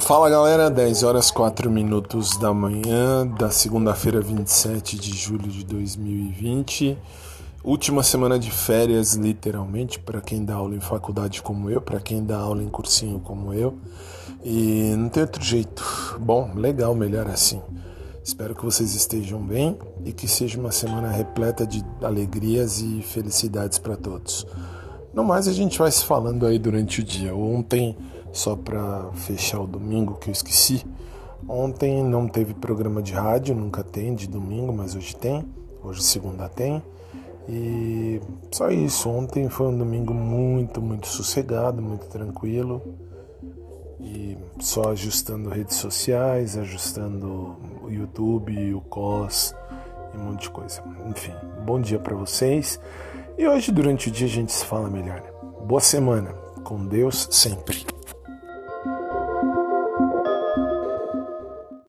Fala galera, 10 horas 4 minutos da manhã da segunda-feira 27 de julho de 2020. Última semana de férias, literalmente, para quem dá aula em faculdade como eu, para quem dá aula em cursinho como eu. E não tem outro jeito. Bom, legal, melhor assim. Espero que vocês estejam bem e que seja uma semana repleta de alegrias e felicidades para todos. No mais, a gente vai se falando aí durante o dia. Ontem só para fechar o domingo que eu esqueci. Ontem não teve programa de rádio, nunca tem de domingo, mas hoje tem. Hoje segunda tem. E só isso. Ontem foi um domingo muito, muito sossegado, muito tranquilo. E só ajustando redes sociais, ajustando o YouTube, o COS e um monte de coisa. Enfim, bom dia para vocês. E hoje durante o dia a gente se fala melhor. Boa semana. Com Deus sempre.